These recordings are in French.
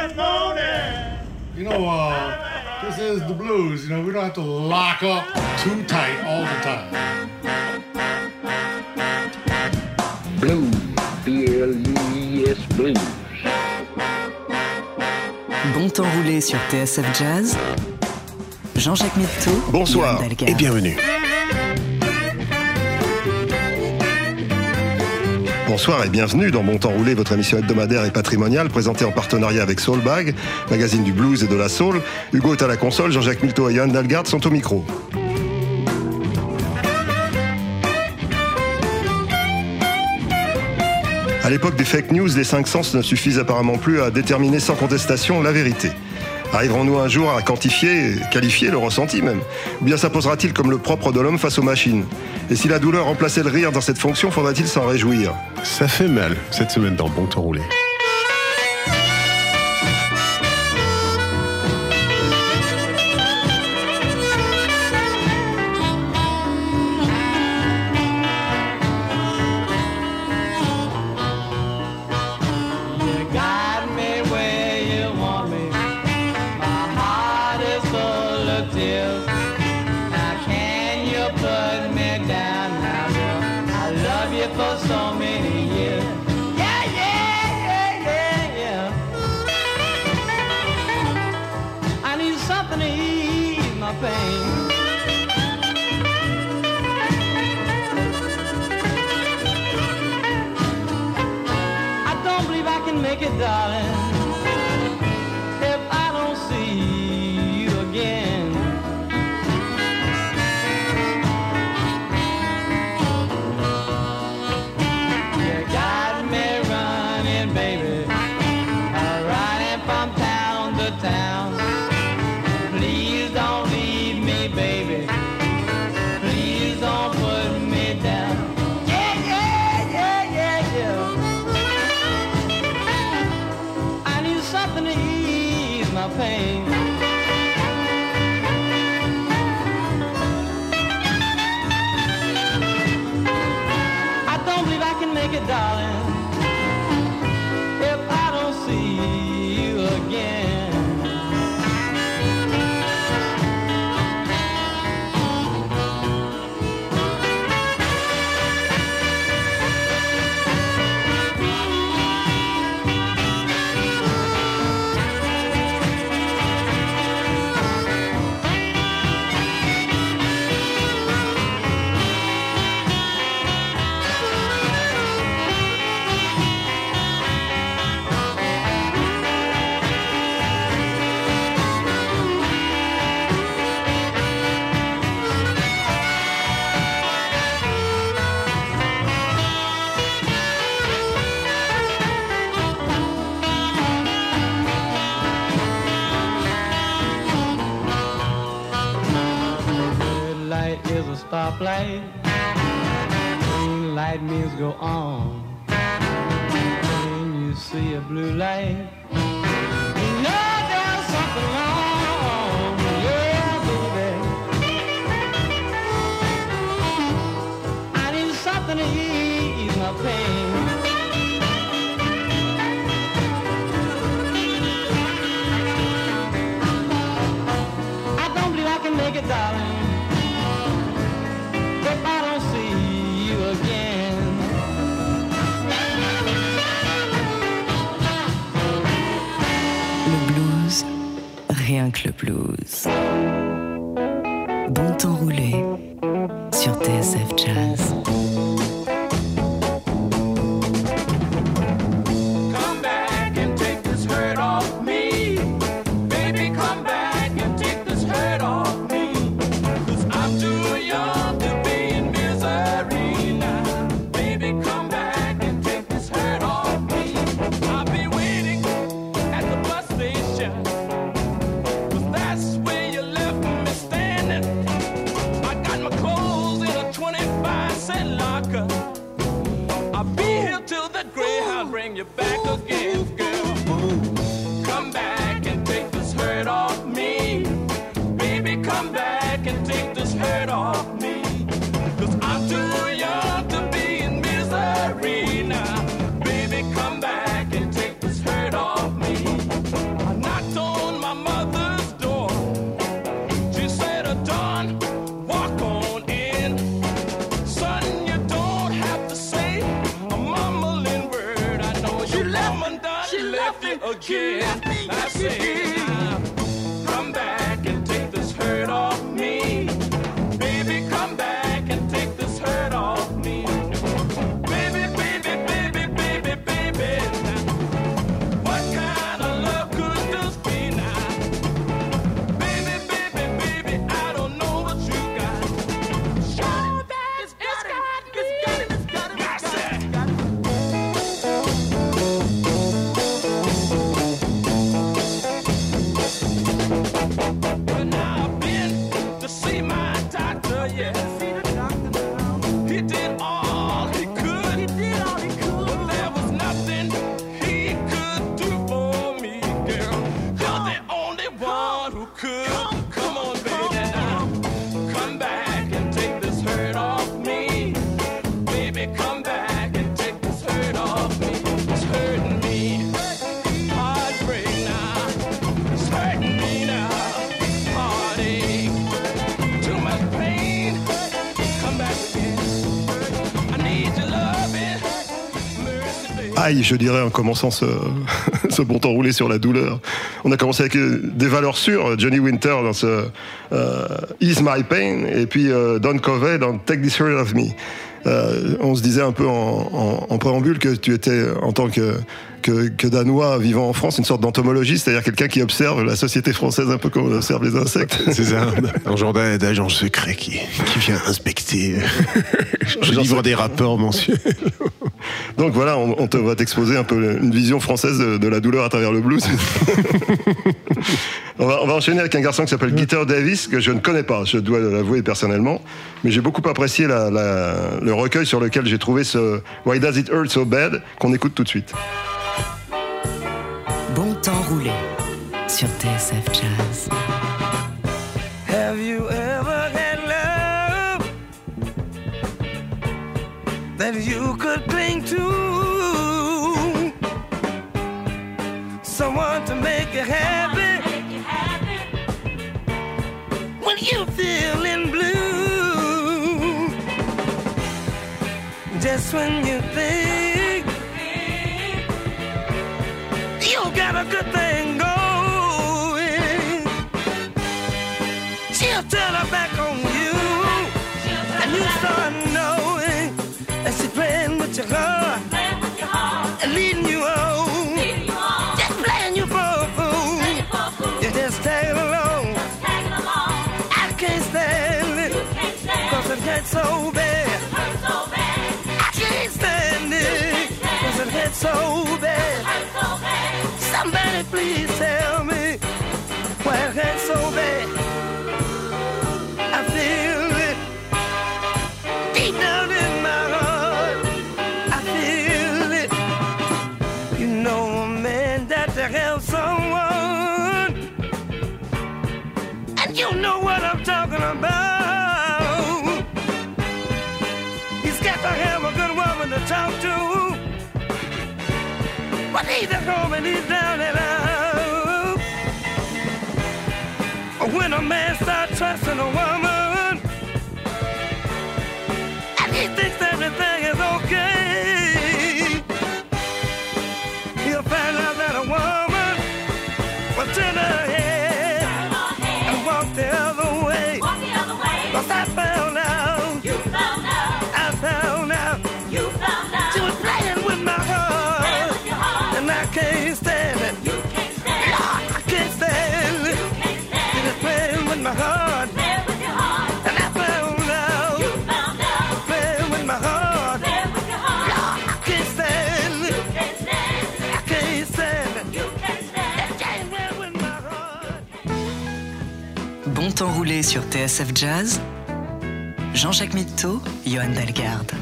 You know, uh, this is the blues. You know, we don't have to lock up too tight all the time. Blues, B-L-U-I-S, blues. Bon temps roulé sur TSF Jazz. Jean-Jacques Mitteau. Bonsoir et bienvenue. Bonsoir et bienvenue dans Bon Temps Roulé, votre émission hebdomadaire et patrimoniale présentée en partenariat avec Soulbag, magazine du blues et de la soul. Hugo est à la console, Jean-Jacques Milto et Yann Dalgard sont au micro. À l'époque des fake news, les cinq sens ne suffisent apparemment plus à déterminer sans contestation la vérité. Arriverons-nous un jour à quantifier, qualifier le ressenti même? Ou bien s'imposera-t-il comme le propre de l'homme face aux machines? Et si la douleur remplaçait le rire dans cette fonction, faudra-t-il s'en réjouir? Ça fait mal cette semaine dans Bon Temps Roulé. Make it, darling, a stoplight. Green means go on. When you see a blue light, you know there's something wrong. Yeah, baby. I need something to ease rien que le blues. Bon temps roulé sur TSF Jazz. Je dirais en commençant ce, ce bon temps roulé sur la douleur. On a commencé avec euh, des valeurs sûres, Johnny Winter dans ce euh, Ease My Pain, et puis euh, Don Covey dans Take This Hurt of Me. Euh, on se disait un peu en préambule que tu étais, en tant que, que, que Danois vivant en France, une sorte d'entomologiste, c'est-à-dire quelqu'un qui observe la société française un peu comme on observe les insectes. C'est ça, un genre d'a- d'agent secret qui, qui vient inspecter. Je Genre livre des rapports mensuels. Donc voilà, on, on te va t'exposer un peu une vision française de, de la douleur à travers le blues. on, va, on va enchaîner avec un garçon qui s'appelle Guitar Davis, que je ne connais pas, je dois l'avouer personnellement, mais j'ai beaucoup apprécié la- la- le recueil sur lequel j'ai trouvé ce Why Does It Hurt So Bad, qu'on écoute tout de suite. Bon temps roulé sur TSF Jazz. Have you ever had love that you could cling to? Someone to make you happy when you feeling blue. Just when you think you got a good thing he's at home and you know what I'm talking about. He's got to have a good woman to talk to. But he's just going, he's down and out. When a man starts trusting a woman, roulé sur TSF Jazz. Jean-Jacques Mitteau, Johan Dalgarde.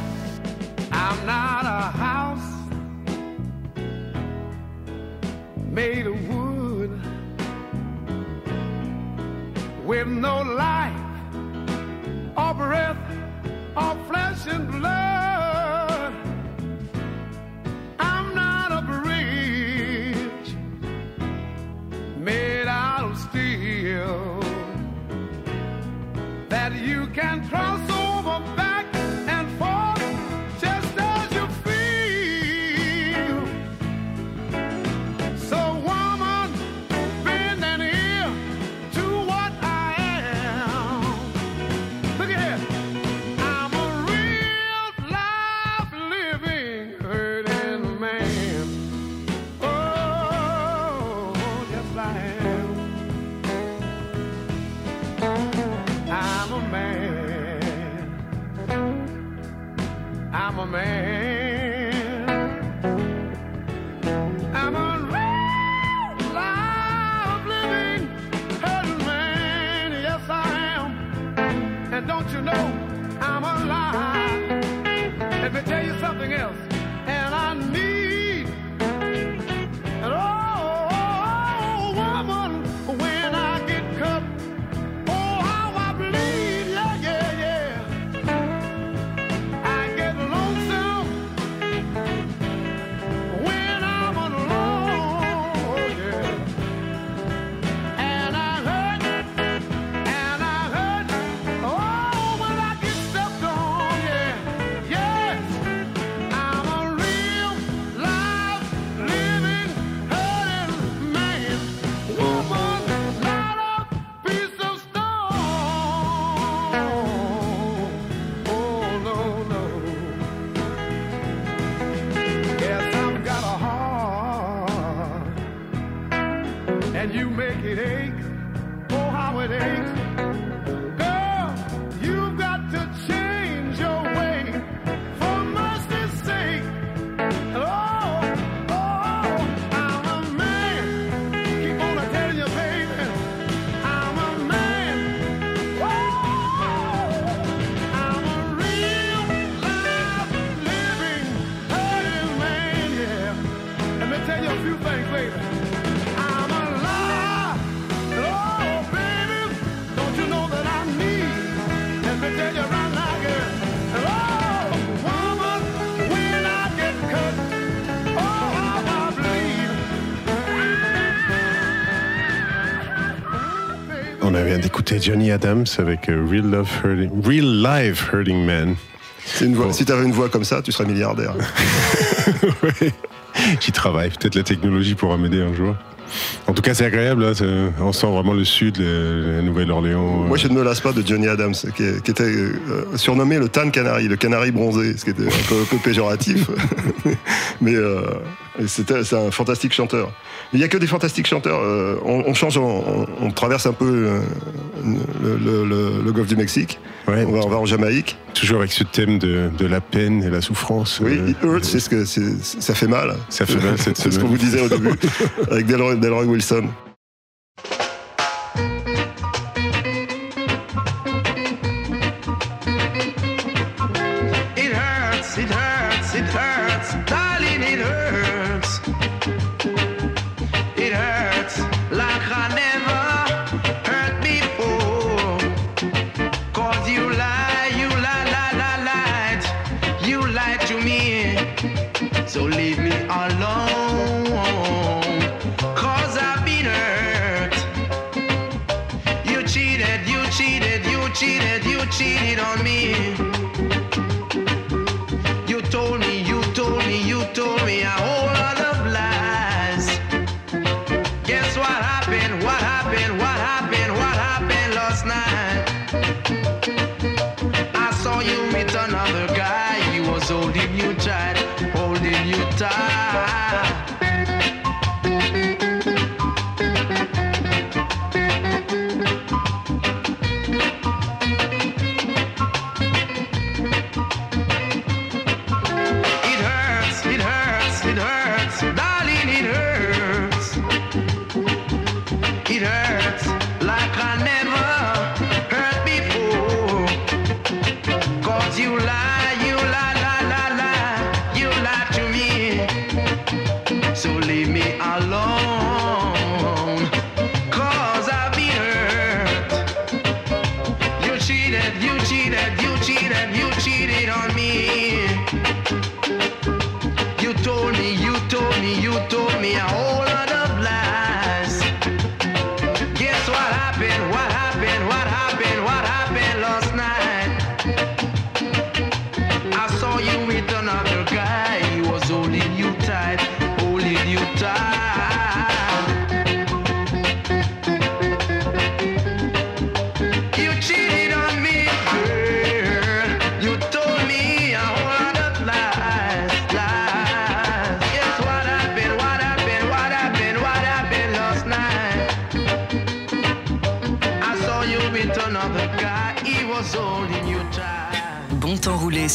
That you can cross over you know. And you make it ache. Oh, how it aches. Vient d'écouter Johnny Adams avec euh, Real, Love Hurting, Real Life Hurting Man. C'est une voix. Si t'avais une voix comme ça, tu serais milliardaire. Ouais. J'y travaille. Peut-être la technologie pourra m'aider un jour. En tout cas, c'est agréable. hein, c'est- on sent vraiment le sud, la Nouvelle-Orléans. Moi, je ne me lasse pas de Johnny Adams, qui, est- qui était euh, surnommé le tan canary, le canari bronzé, ce qui était un peu, un peu péjoratif. Mais euh, c'est un fantastique chanteur. Il n'y a que des fantastiques chanteurs. euh, on, on change, on, traverse un peu euh, le, le- le- le golfe du Mexique. Ouais, On va, on va en Jamaïque. toujours avec ce thème de, de la peine et la souffrance. Oui, euh, it hurts, c'est ce que ça fait mal. Ça fait mal, cette C'est ce qu'on semaine. vous disait au début avec Delroy, Delroy Wilson. It hurts, it hurts, it hurts, darling, it hurts.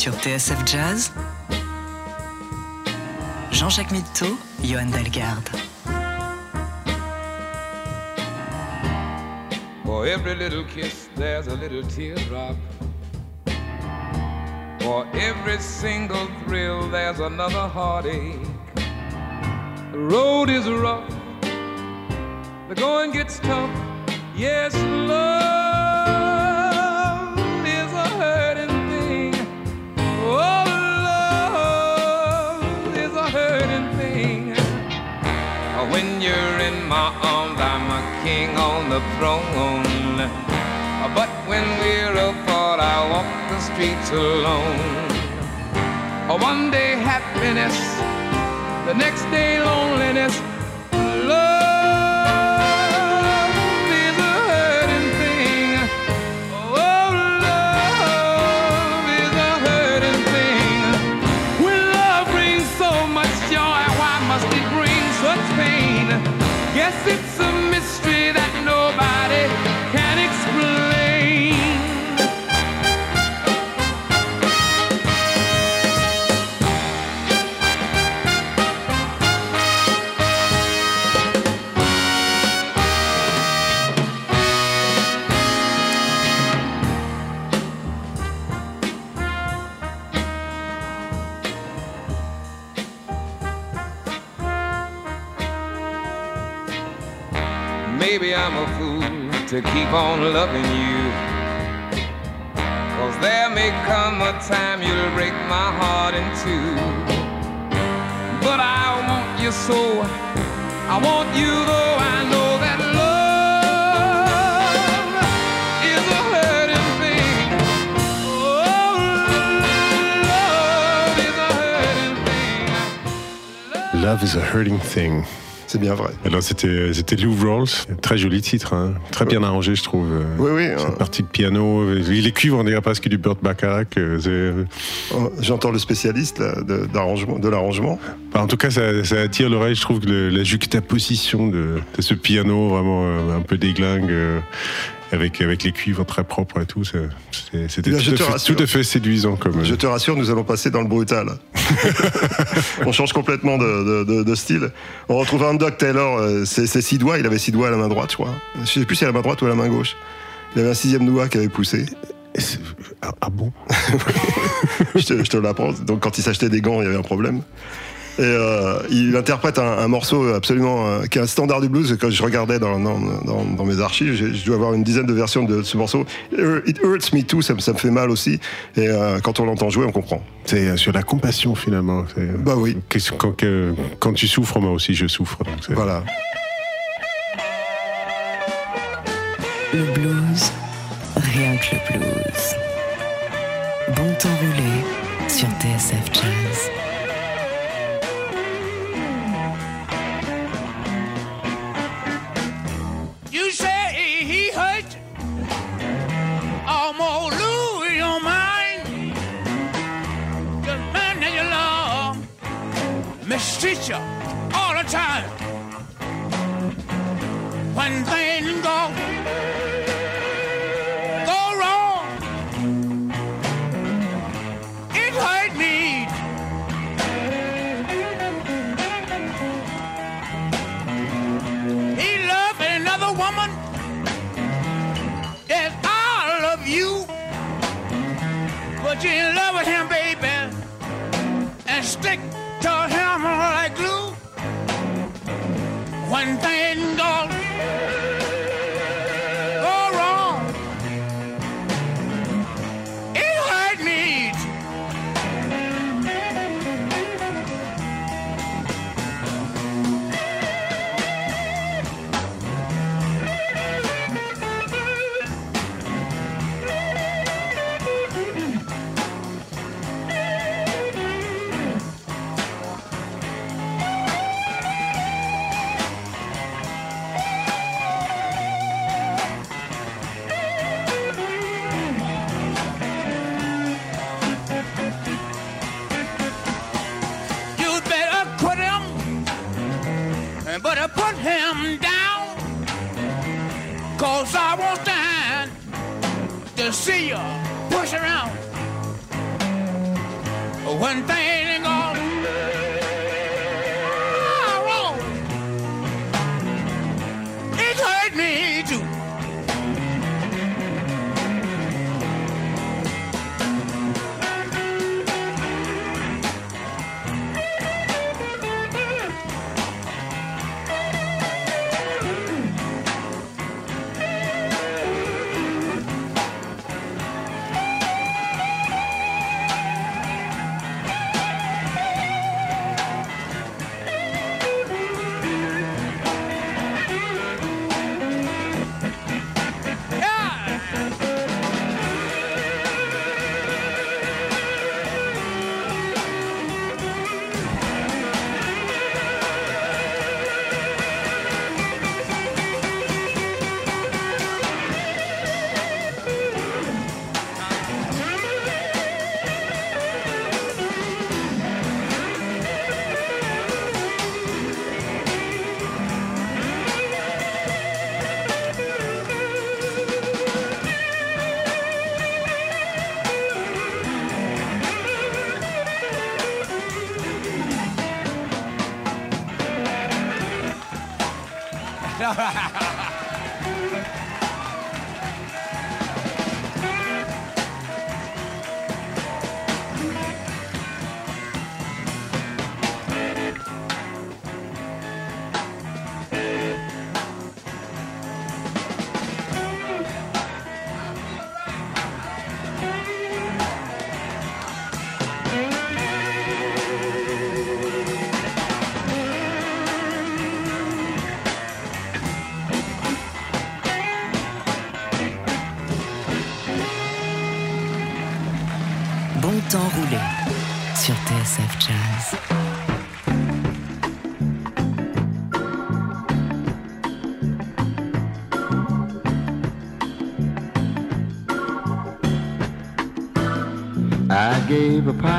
Sur TSF Jazz. Jean-Jacques Mitteau, Johan Dalgarde. For every little kiss, there's a little teardrop. For every single thrill, there's another heartache. The road is rough, the going gets tough. Yes, love the throne. But when we're apart, I walk the streets alone. One day happiness, the next day loneliness. Loving you. Cause there may come a time you'll break my heart in two. But I want you so, I want you though I know that love is a hurting thing. Oh, love is a hurting thing. Love is a hurting thing. C'est bien vrai. Alors c'était c'était Lou Rawls, très joli titre, hein. très bien arrangé je trouve. Euh, Oui, oui. Cette euh, partie de piano, les cuivres on dirait presque du Burt Bacharach. euh, euh, J'entends le spécialiste là, de, l'arrangement. Enfin, en tout cas, ça, ça attire l'oreille. Je trouve que le- la juxtaposition de, de ce piano vraiment un peu déglingue, avec, avec les cuivres très propres et tout, c'était tout, tout à fait séduisant. Comme, Je te rassure, nous allons passer dans le brutal. On change complètement de, de- de- de style. On retrouve un Doc Taylor, euh, c'est six doigts, il avait six doigts à la main droite, je crois. Je sais plus si à la main droite ou à la main gauche. Il avait un sixième doigt qui avait poussé. ah, ah bon? Je te, je te l'apprends. Donc quand il s'achetait des gants, il y avait un problème. Et euh, il interprète un, un morceau absolument euh, qui est un standard du blues. Quand je regardais dans, dans, dans- dans mes archives, je dois avoir une dizaine de versions de ce morceau. It hurts me too, ça, me- ça me fait mal aussi. Et euh, quand on l'entend jouer, on comprend. C'est sur la compassion finalement. Bah oui. Quand, que- quand tu souffres, moi aussi je souffre. donc Voilà. Le blues, rien que le blues. Bon temps roulé sur TSF Jazz. Mistreats you all the time. When things go One thing All right.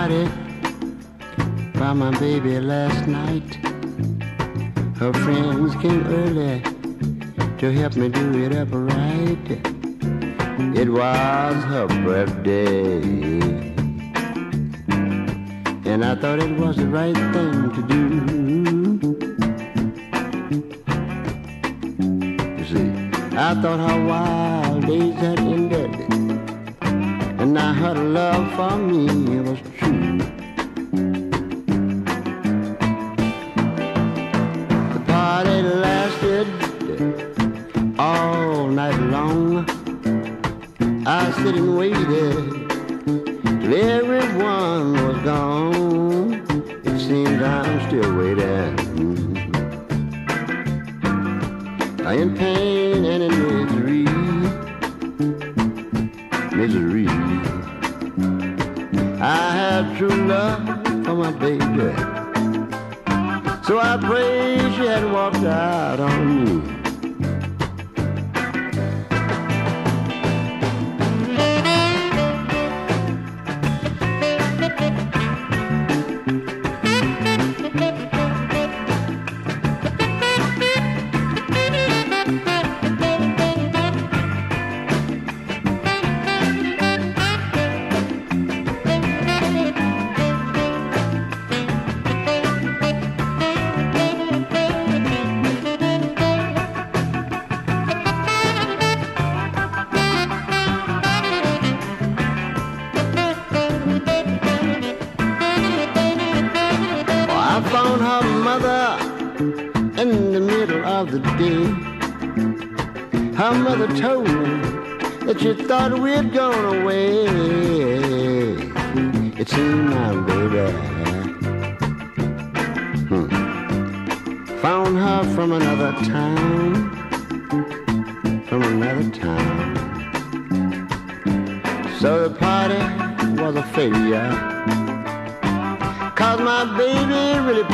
party my baby last night. Her friends came early to help me do it up right. It was her birthday. And I thought it was the right thing to do. You see, I thought how wild all night long. I sit and waited till everyone was gone. It seems I'm still waiting. I In pain and in misery, misery. I had true love for my baby. So I pray she had walked out on me.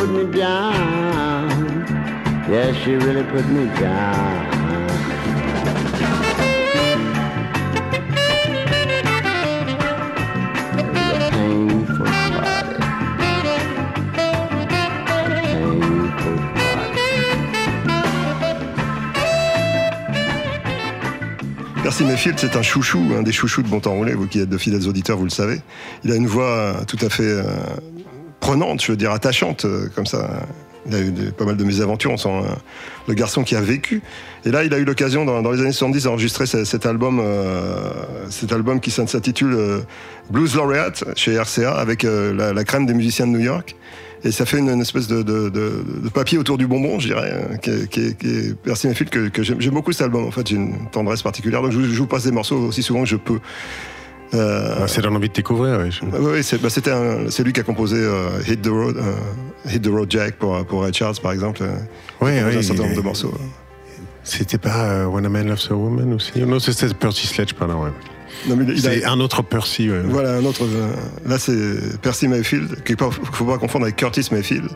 Put me down. Yes, she really put me c'est un chouchou, un des chouchous de Bon Temps Roulé, vous qui êtes de fidèles auditeurs, vous le savez. Il a une voix tout à fait euh, prenante, je veux dire attachante, euh, comme ça. Il a eu pas mal de mésaventures, on sent euh, le garçon qui a vécu. Et là, il a eu l'occasion, dans, les années 70, d'enregistrer ce- cet album, euh, cet album qui s'intitule Blues Laureate chez RCA, avec la, crème des musiciens de New York. Et ça fait une, espèce de, papier autour du bonbon, je dirais, qui est, est- que, j'aime beaucoup cet album. En fait, j'ai une tendresse particulière. Donc, je, je vous passe des morceaux aussi souvent que je peux. Euh, Ah, Ça donne envie de découvrir. oui, oui, c'est bah, c'est lui qui a composé euh, Hit the Road, euh, Hit the Road Jack pour pour Ray Charles par exemple. euh, a composé ouais, un certain nombre de morceaux. C'était pas euh, When a Man Loves a Woman aussi? Non, c'était Percy Sledge, pardon. Ouais. A- C'est un autre Percy. ouais. Voilà un autre. euh, là, c'est Percy Mayfield, qu'il ne faut pas confondre avec Curtis Mayfield.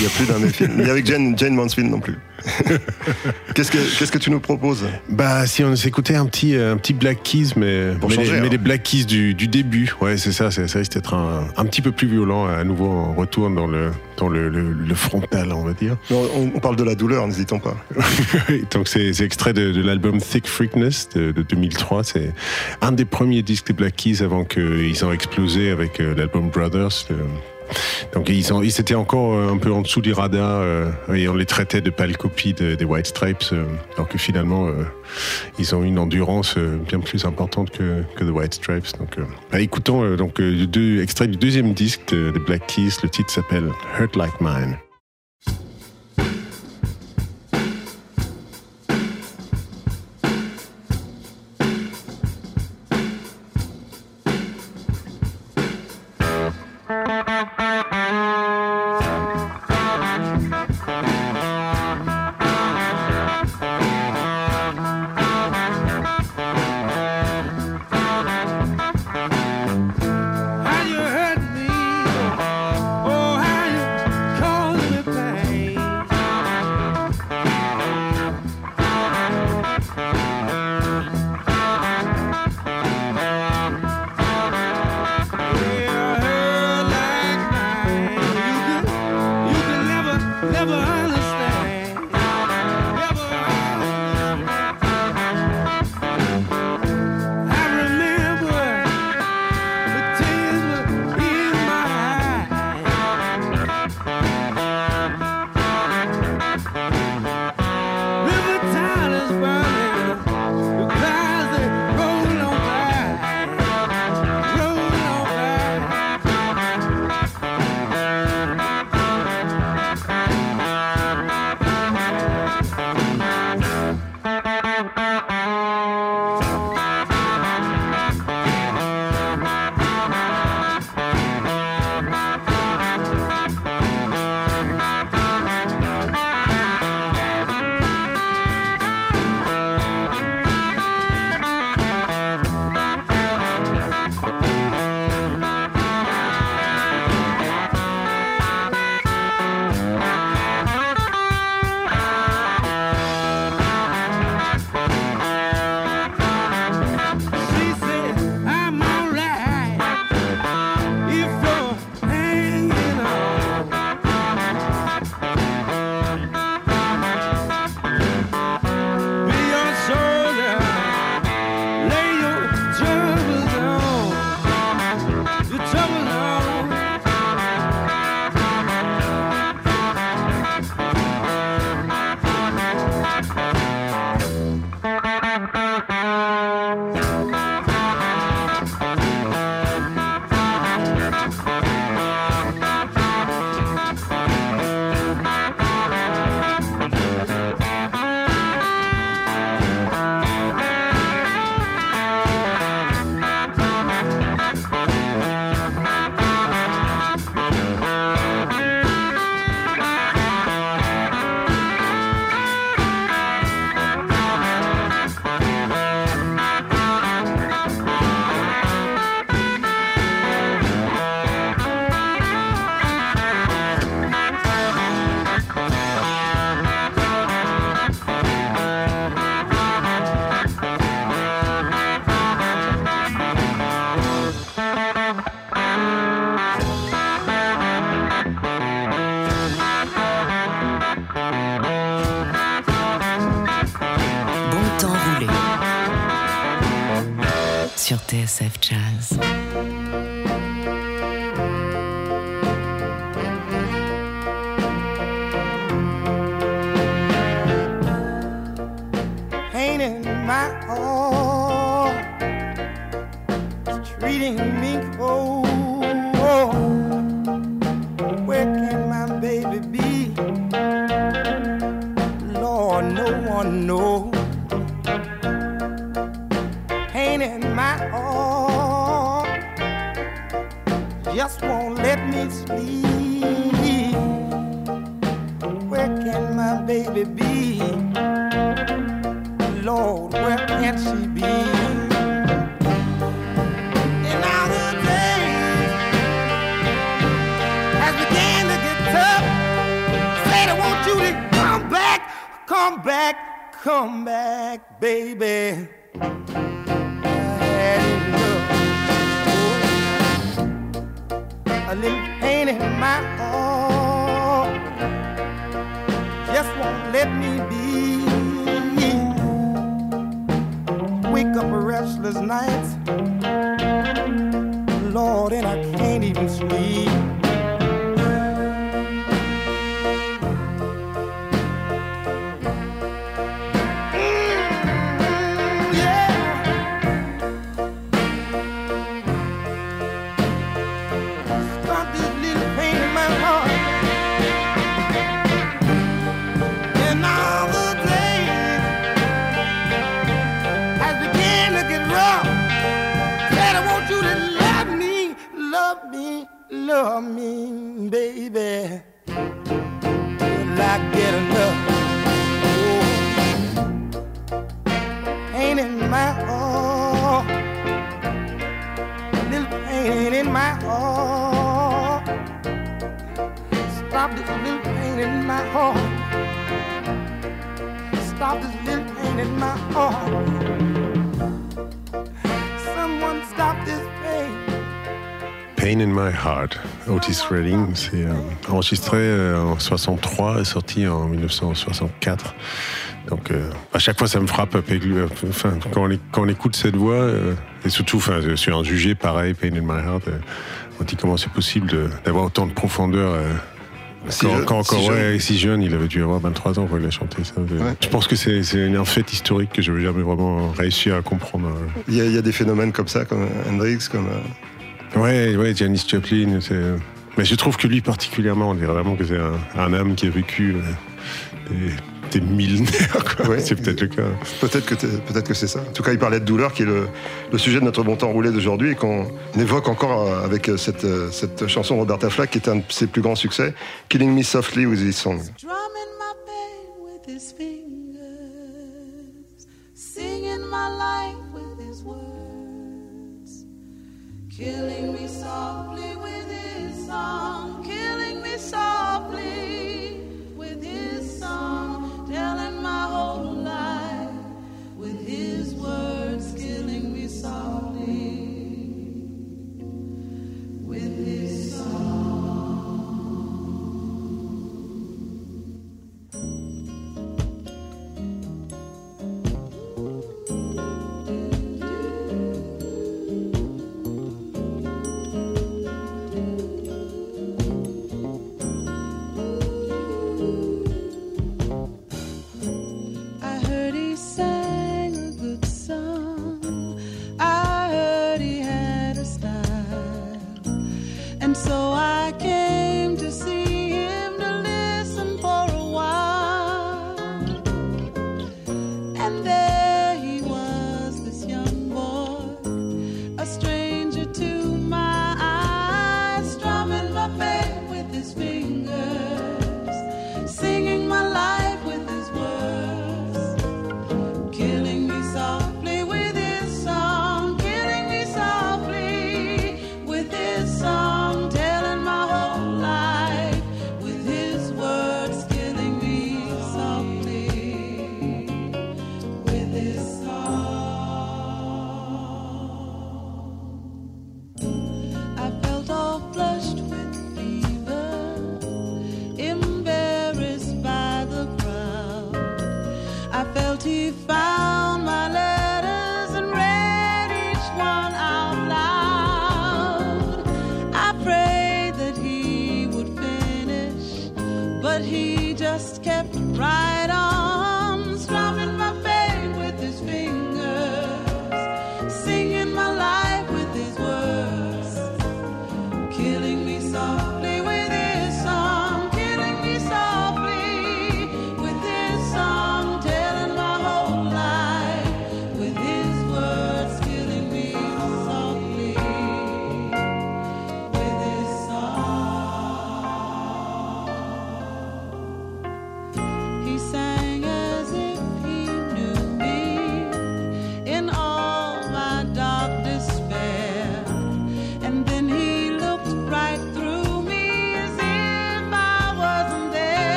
Il n'y a plus d'un Mayfield, ni avec Jane, Jane Mansfield non plus. Qu'est-ce que qu'est-ce que tu nous proposes? Bah, si on s'écoutait un petit, euh, un petit Black Keys, mais, Pour mais, changer, les, mais les Black Keys du, du début. Ouais, c'est ça, c'est- ça risque d'être un, un petit peu plus violent. À nouveau, on retourne dans le, dans le, le- le frontal, on va dire. Non, on, on parle de la douleur, n'hésitons pas. Donc, c'est c'est extrait de, de l'album Thick Freakness de, de 2003. C'est un des premiers disques des Black Keys avant qu'ils ont explosé avec euh, l'album Brothers. euh. Donc ils, étaient encore euh, un peu en dessous du radar euh, et on les traitait de pâles copies de- des White Stripes, euh, alors que finalement euh, ils ont une endurance bien plus importante que, que White Stripes. Donc bah, écoutons donc deux extraits du deuxième disque de- des Black Keys. Le titre s'appelle Hurt Like Mine. Otis Redding, c'est euh, enregistré euh, en 63 et sorti en 1964. Donc euh, à chaque fois ça me frappe enfin, quand, on, é- quand on écoute cette voix, euh, et surtout enfin, sur un jugé pareil, Pain in My Heart, euh, on dit comment c'est possible d'avoir autant de profondeur. Si quand, quand si encore jeune. ouais, si jeune, il avait dû avoir 23 ans quand il a chanté ça. Je pense que c'est un fait historique que je n'avais jamais vraiment réussi à comprendre. Il y, a, il y a des phénomènes comme ça, comme Hendrix, comme. Ouais, ouais, Janis Joplin. Mais je trouve que lui particulièrement, on dirait vraiment que c'est un, un âme qui a vécu euh, des, des millénaires. quoi. Ouais. c'est peut-être le cas. Peut-être que, peut-être que c'est ça. En tout cas, il parlait de douleur, qui est le, le sujet de notre bon temps roulé d'aujourd'hui, et qu'on évoque encore euh, avec euh, cette, cette chanson de Roberta Flack, qui est un de ses plus grands succès, Killing Me Softly with This Song. Drumming my pain with his fingers, singing my life killing me softly with his song, killing me softly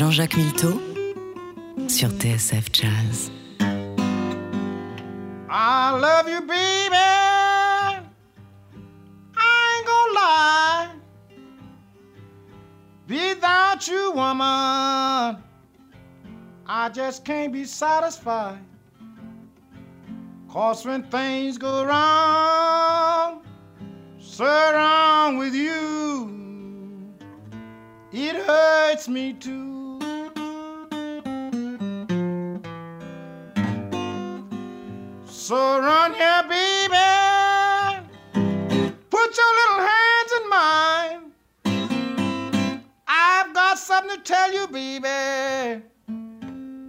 Jean-Jacques Milteau sur TSF Jazz. I love you, baby. I ain't gonna lie. Without you, woman, I just can't be satisfied. Cause when things go wrong, so wrong with you, it hurts me too. So run here, baby. Put your little hands in mine. I've got something to tell you, baby.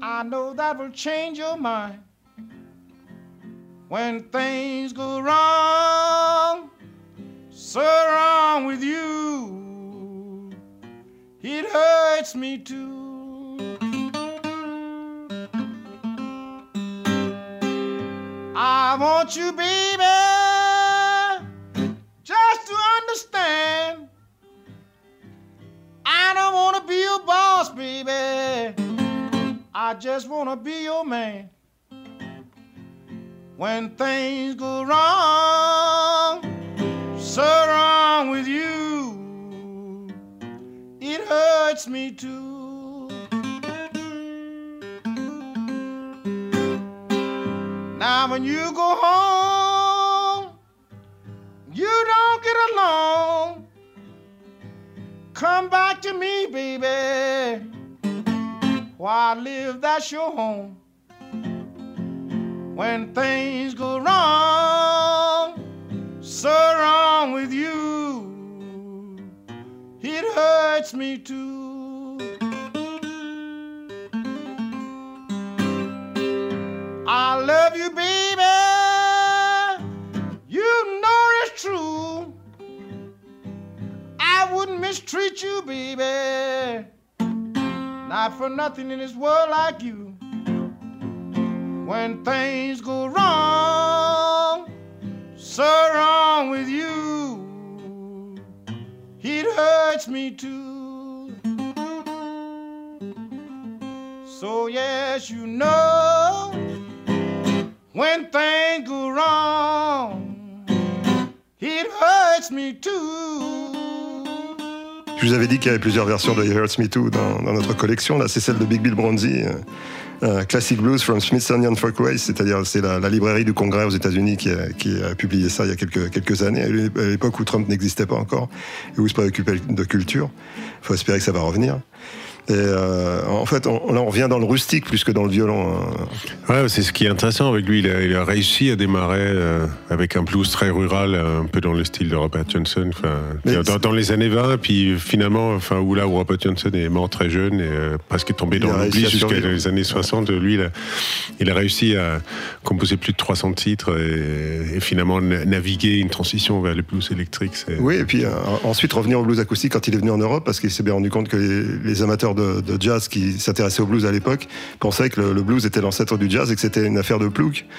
I know that will change your mind. When things go wrong, so wrong with you, it hurts me too. I want you, baby, just to understand. I don't want to be your boss, baby. I just want to be your man. When things go wrong, so wrong with you, it hurts me too. When you go home, you don't get along. Come back to me, baby. I live, that's your home. When things go wrong, so wrong with you, it hurts me too. Mistreat you, baby. Not for nothing in this world like you. When things go wrong, so wrong with you, it hurts me too. So, yes, you know when things go wrong, it hurts me too. Vous avais dit qu'il y avait plusieurs versions de It Hurts Me Too dans, notre collection. Là, c'est celle de Big Bill Bronzy, euh, euh, Classic Blues from Smithsonian Folkways, c'est-à-dire c'est la, librairie du Congrès aux États-Unis qui a, qui a publié ça il y a quelques, quelques années, à l'époque où Trump n'existait pas encore et où il se préoccupait de culture. Il faut espérer que ça va revenir. Et euh, en fait, on, là, on revient dans le rustique plus que dans le violon. hein. Ouais, c'est ce qui est intéressant avec lui. Il a, il a réussi à démarrer euh, avec un blues très rural, un peu dans le style de Robert Johnson. Dans, dans les années 20, puis finalement, enfin, où là où Robert Johnson est mort très jeune et euh, presque tombé dans l'oubli jusqu'à les années 60, lui, il a, il a réussi à composer plus de 300 titres et, et finalement na- naviguer une transition vers le blues électrique. Oui, et puis euh, ensuite revenir au blues acoustique quand il est venu en Europe, parce qu'il s'est bien rendu compte que les, les amateurs de, de jazz qui s'intéressaient au blues à l'époque pensaient que le, le blues était l'ancêtre du jazz et que c'était une affaire de plouc.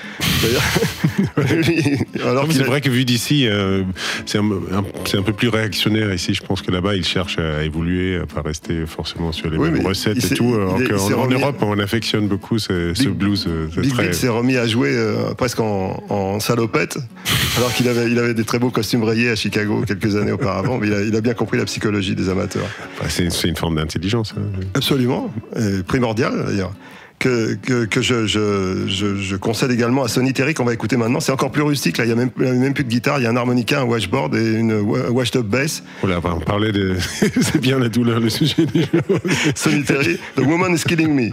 Alors C'est a- vrai que vu d'ici, euh, c'est un, un- un peu plus réactionnaire ici. Je pense que là-bas, ils cherchent à évoluer, à pas rester forcément sur les Oui, mêmes recettes et tout. alors qu'en- en, remis- Europe, on affectionne beaucoup ce, blues. euh, Big très- s'est remis à jouer euh, presque en, en salopette, alors qu'il avait, il avait des très beaux costumes rayés à Chicago quelques années auparavant, mais il a, il a bien compris la psychologie des amateurs. c'est, c'est une forme d'intelligence. hein. Absolument, et primordial d'ailleurs. Que, que, que je, je, je, je concède également à Sonny Terry qu'on va écouter maintenant. C'est encore plus rustique, là, il n'y a même, il y a même plus de guitare, il y a un harmonica, un washboard et une wa- washed up bass. Voilà, on parlait de. c'est bien la douleur, le sujet du jour. Sonny Terry, The Woman is Killing Me.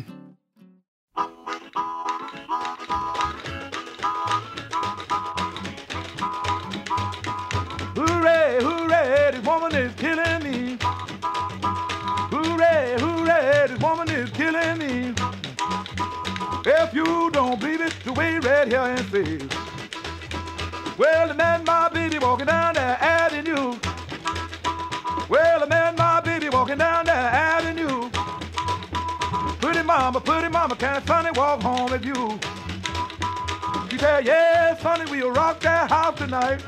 Hooray, hooray, this woman is killing woman is killing me. If you don't believe it, the way right here and says. Well, I met my baby walking down the avenue. Well, I met my baby walking down the avenue. Pretty mama, pretty mama, can't Sonny walk home with you? She said, yes, honey, we'll rock that house tonight.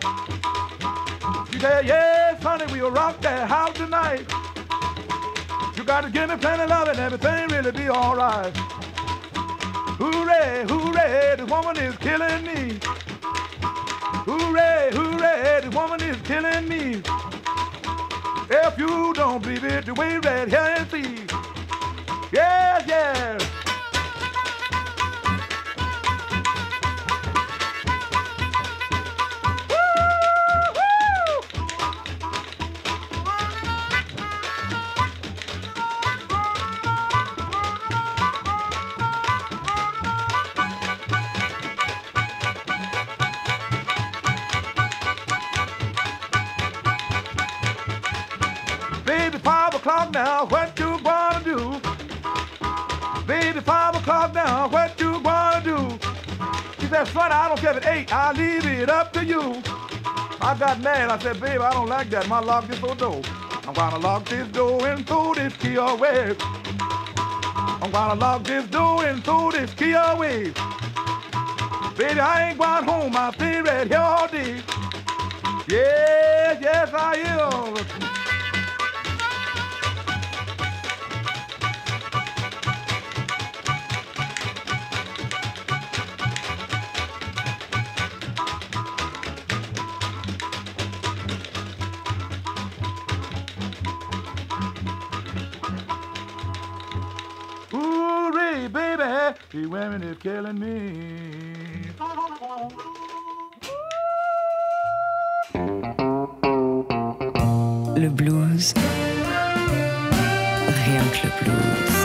She said, yes, honey, we'll rock that house tonight. You gotta give me plenty of love and everything really be alright. Hooray, hooray, this woman is killing me. Hooray, hooray, this woman is killing me. If you don't believe it, the way right here and. Yes, yes. Don't care if it's eight, I'll leave it up to you. I got mad, I said, baby, I don't like that, my lock is so door. I'm gonna lock this door and throw this key away. I'm gonna lock this door and throw this key away. Baby, I ain't going home, I'll stay right here all day. Yes, yes, I am. Killing me. Le blues. Rien que le blues.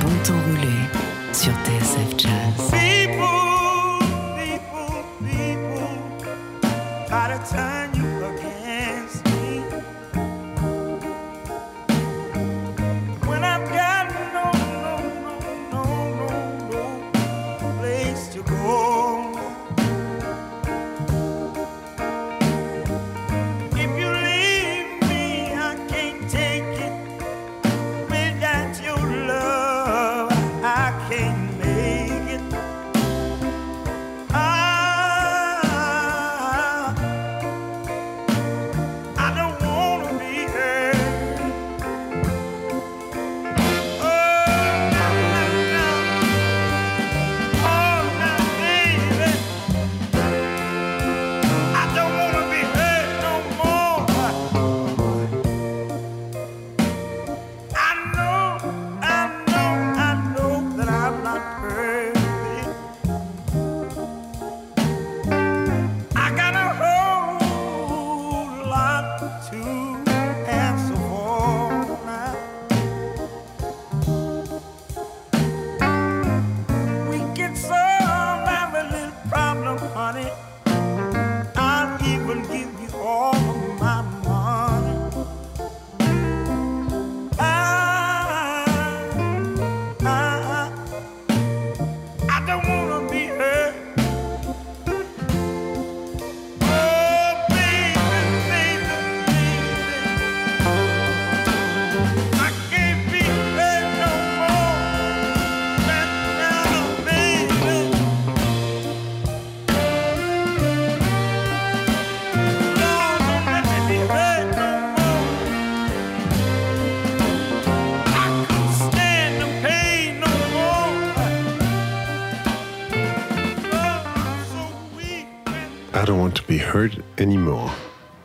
Bon temps roulé sur TSF Jazz. People, people, people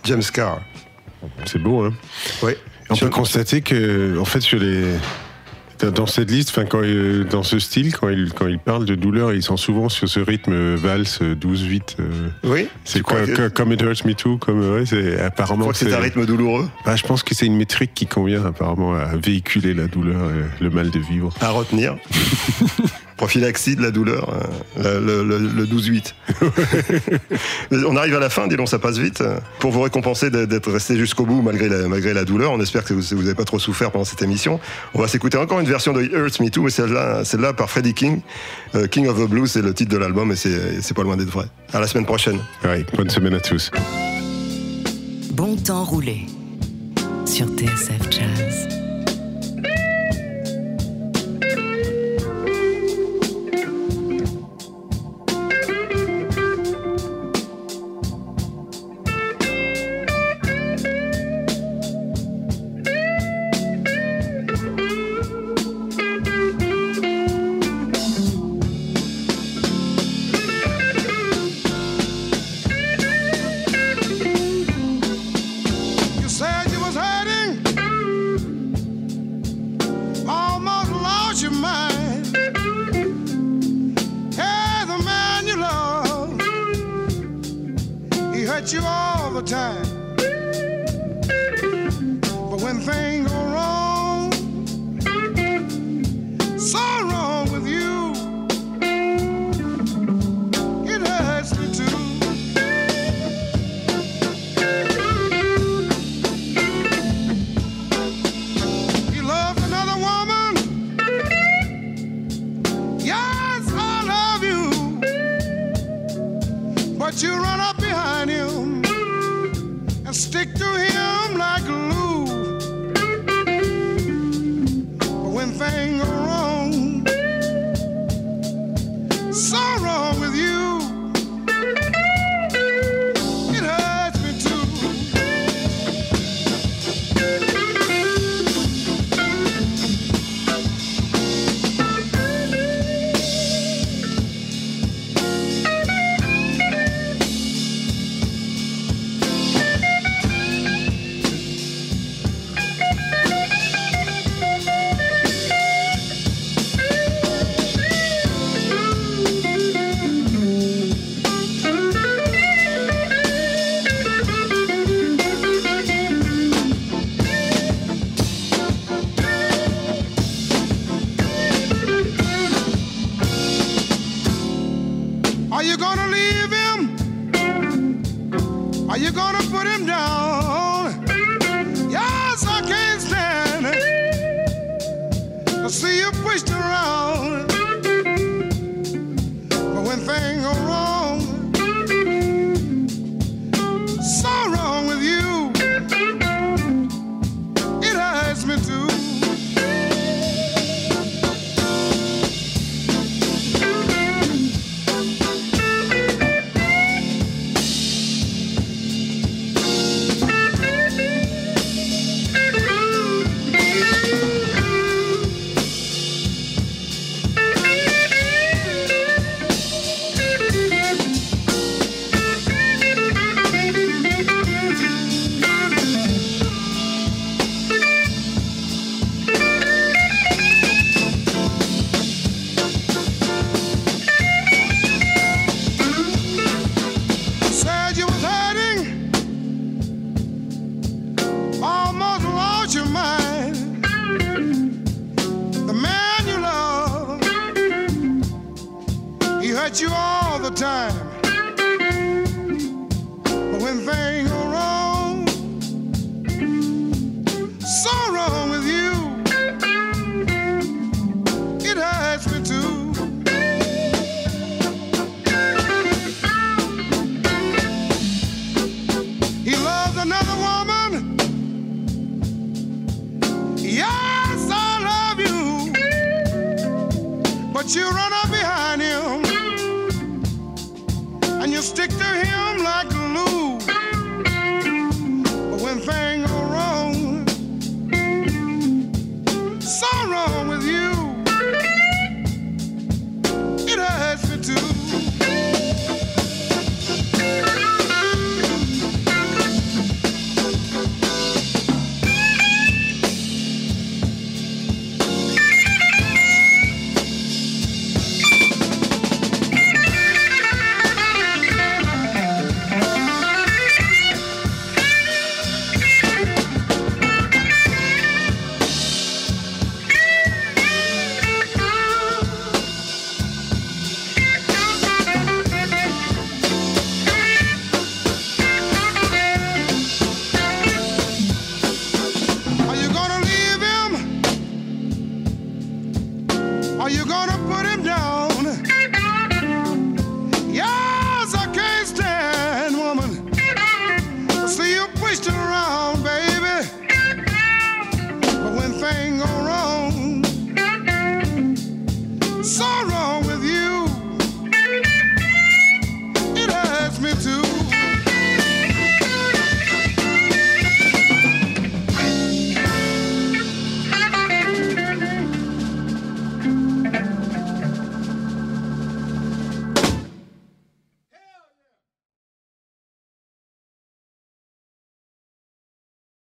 James Carr. C'est beau, hein Oui. On peut constater que, en fait, sur les. dans- cette liste, enfin, quand, il- dans ce style, quand il, quand il parle de douleur, ils sont souvent sur ce rythme euh, valse 12-8. euh, Oui. c'est quoi, que- comme It Hurts Me Too, comme ouais, c'est Je apparemment. crois que c'est un rythme douloureux? Bah, je pense que c'est une métrique qui convient apparemment à véhiculer la douleur, et le mal de vivre. à retenir. Prophylaxie de la douleur, euh, le, le- le- le 12-8. Mais on arrive à la fin, dis donc, ça passe vite. Pour vous récompenser d'être- resté jusqu'au bout malgré la, malgré la douleur, on espère que vous n'avez pas trop souffert pendant cette émission. On va s'écouter encore une version de It Hurts Me Too, mais celle-là celle par Freddie King. Euh, King of the Blues, c'est le titre de l'album et c'est c'est pas loin d'être vrai. À la semaine prochaine. Ouais, bonne semaine à tous. Bon temps roulé sur TSF Jazz. Are you gonna leave him? Are you gonna put him down? Yes, I can't stand it. To see you pushed around. But when things but you run up behind him.